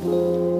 Take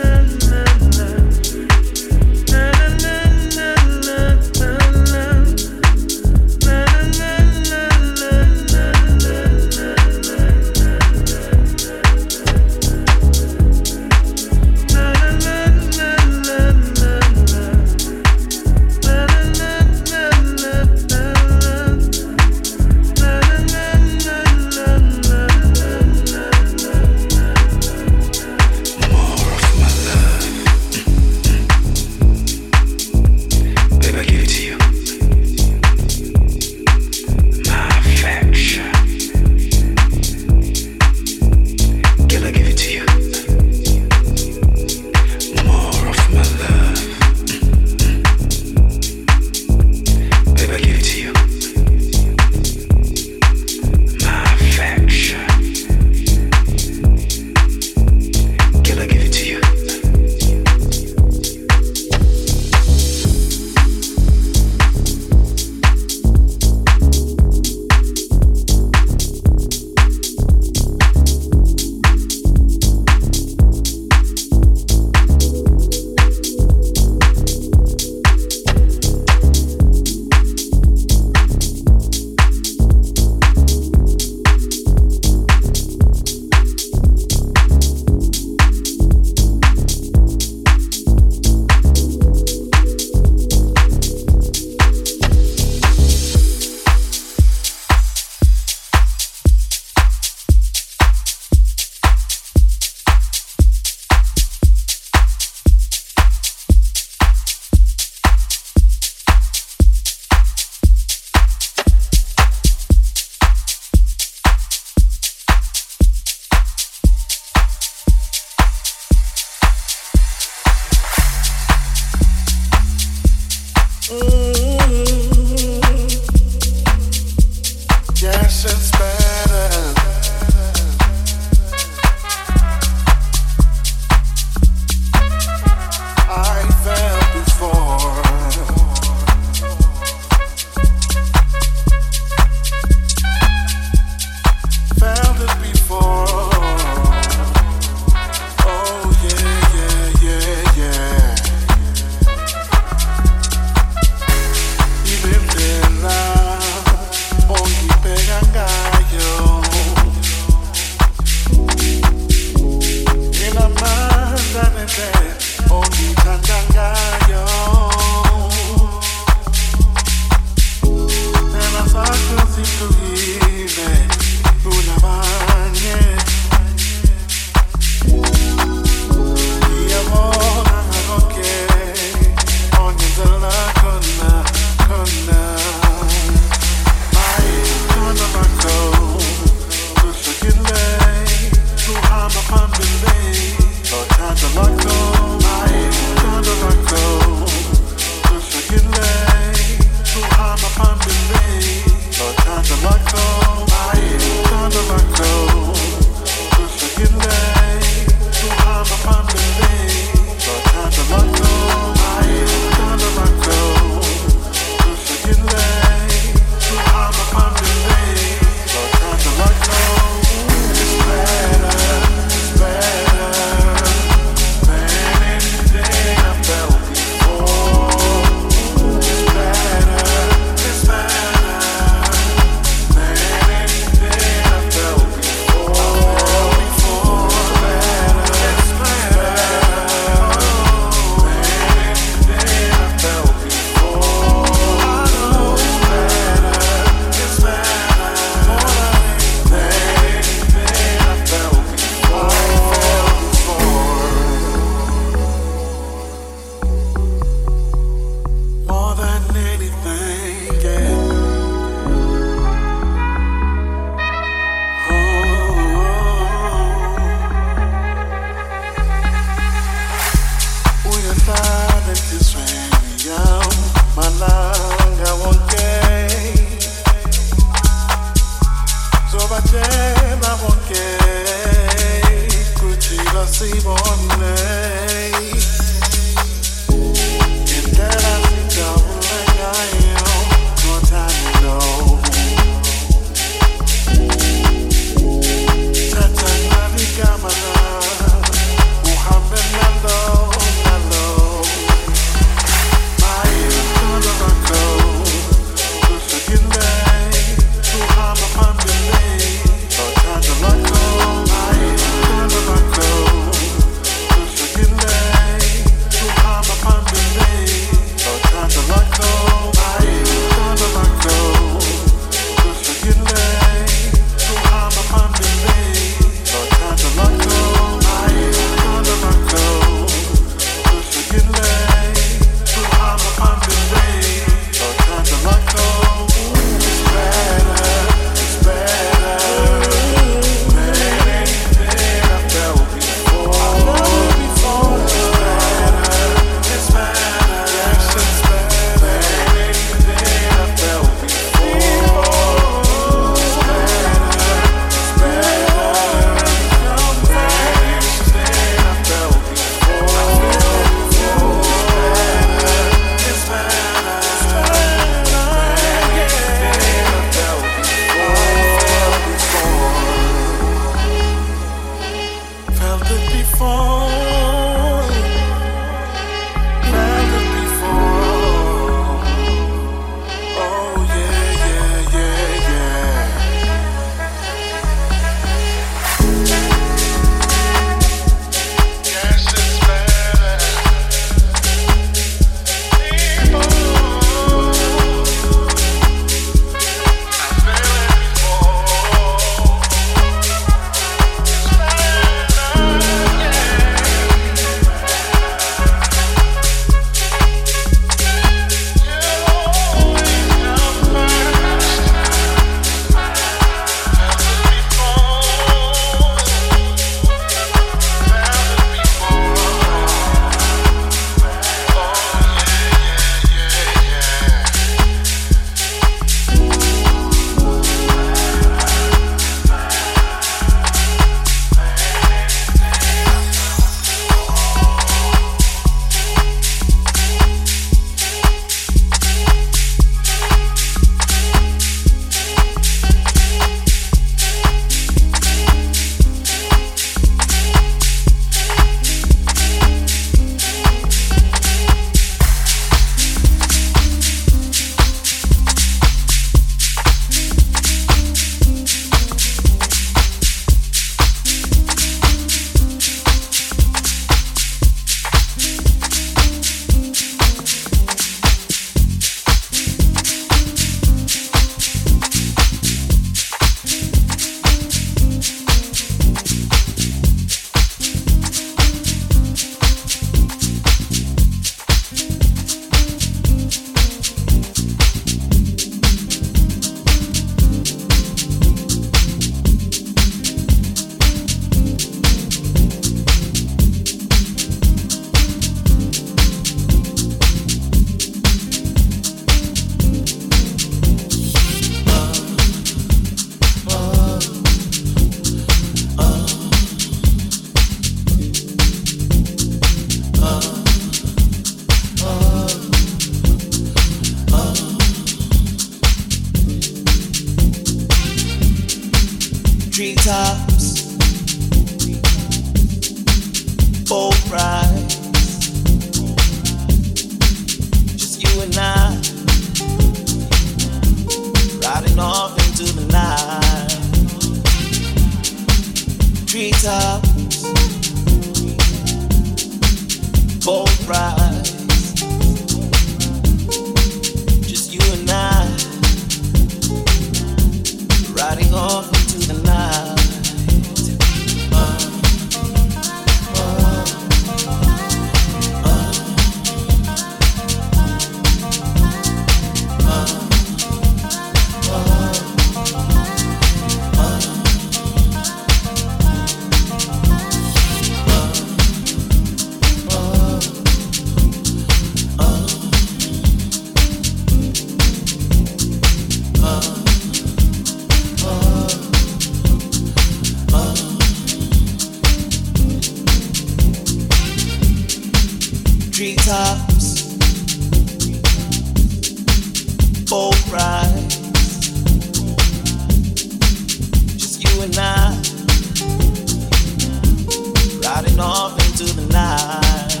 off into the night.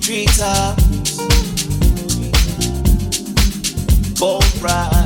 Treetops, both bright.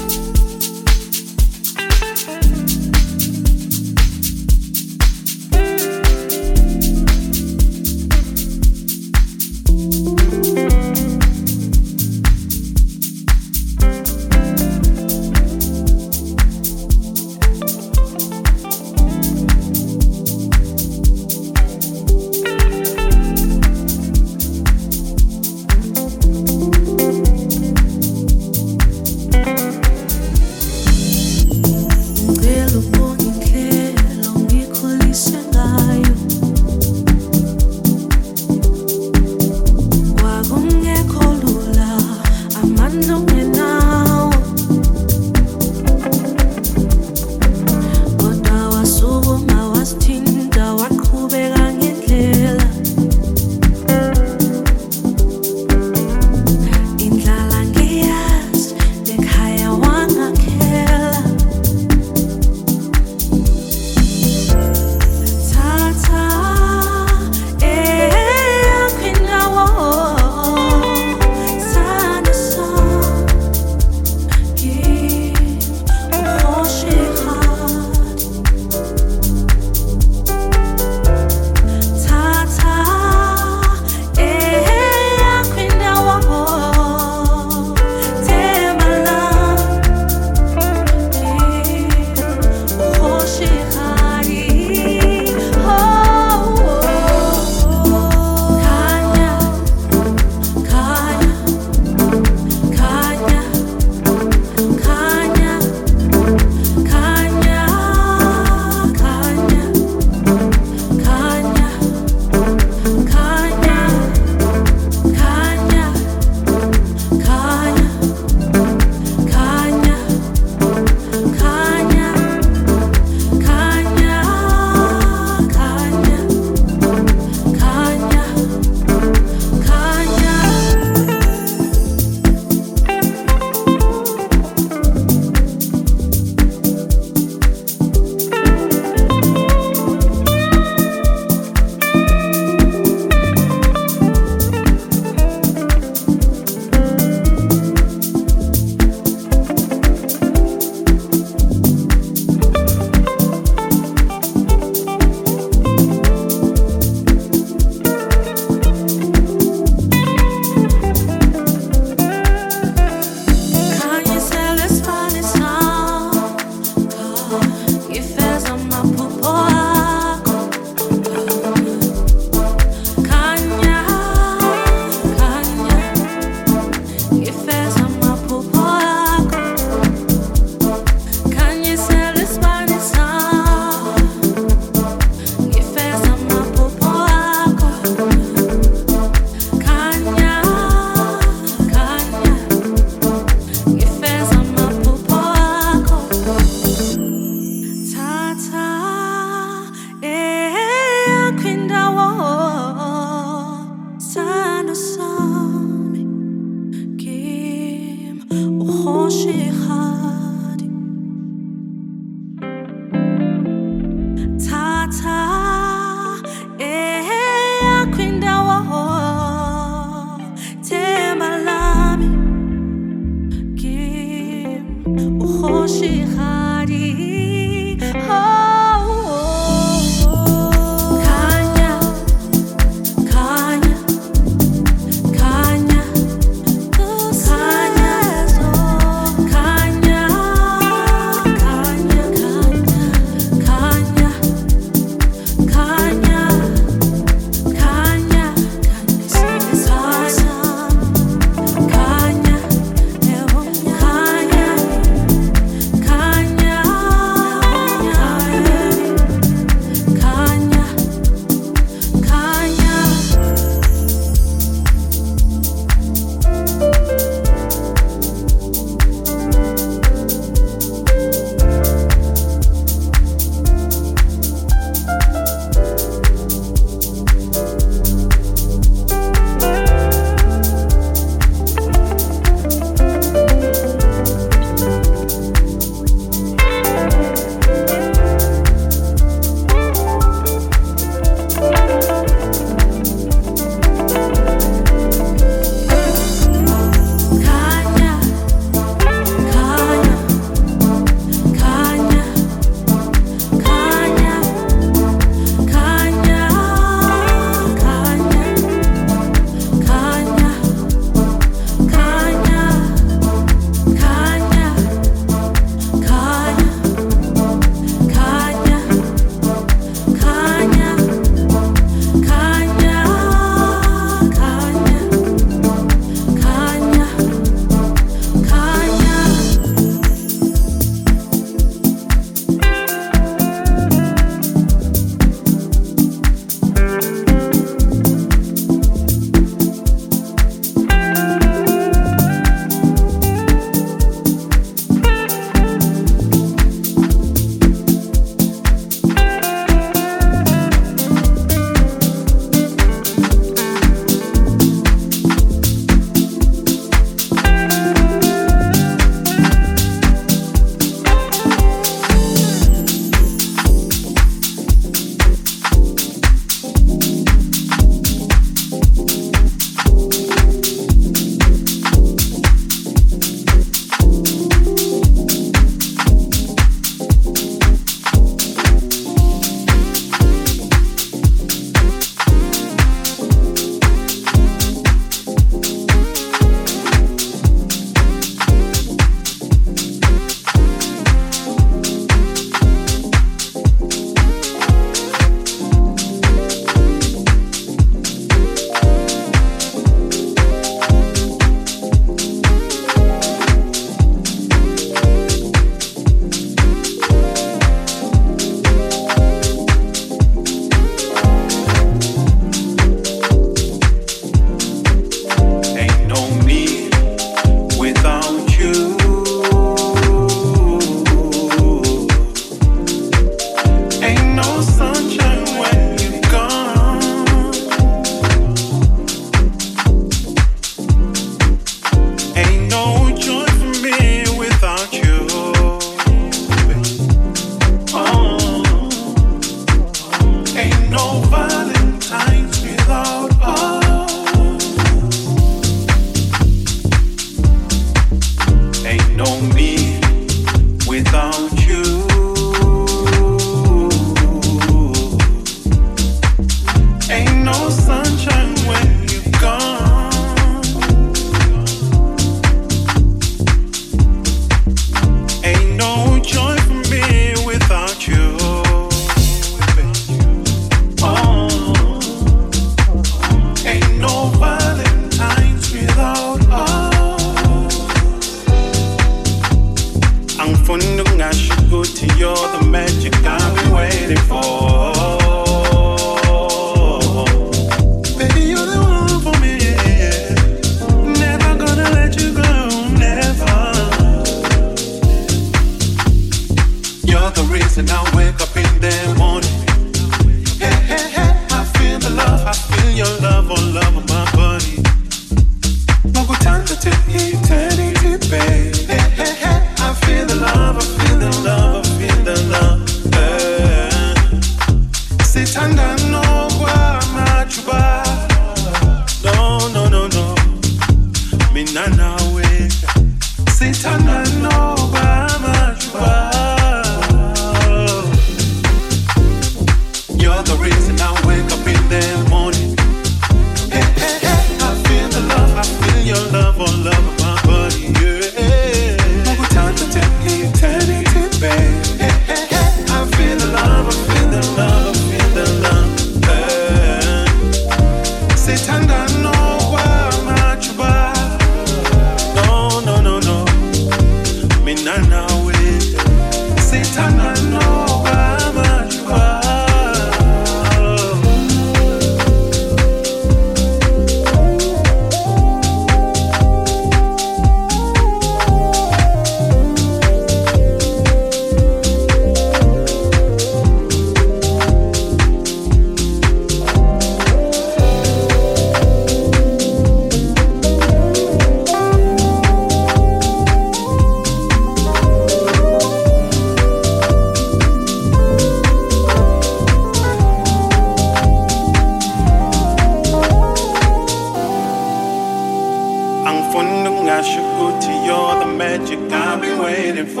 kingdom, Ashikuti, you're the magic I've been waiting for.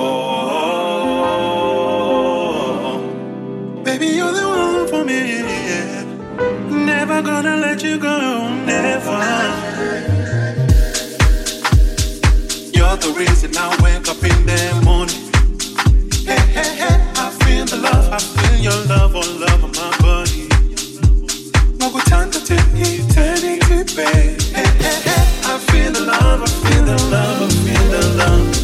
Baby, you're the one for me. Never gonna let you go, never. You're the reason I wake up in the morning. Hey, hey, hey, I feel the love, I feel your love, all oh, love on my body. No good time to take eternity, babe the love, feel the love.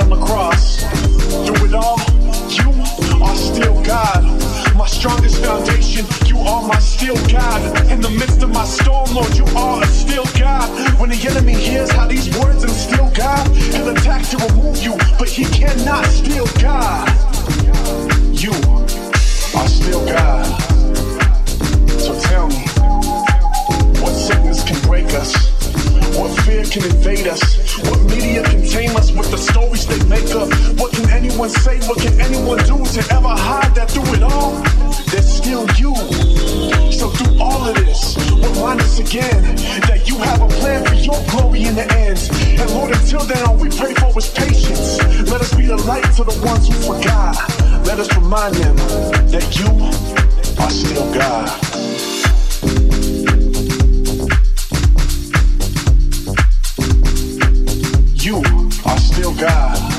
Finished that night on the cross. Through it all, you are still God. My strongest foundation, you are my still God. In the midst of my storm, Lord, you are a still God. When the enemy hears how these words instill God, he'll attack to remove you, but he cannot steal God. You are still God. So tell me, what sickness can break us? What fear can invade us? What media can tame us with the stories they make up? What can anyone say? What can anyone do to ever hide that through it all? There's still you. So through all of this, remind us again that you have a plan for your glory in the end. And Lord, until then, all we pray for is patience. Let us be the light to the ones who forgot. Let us remind them that you are still God. God.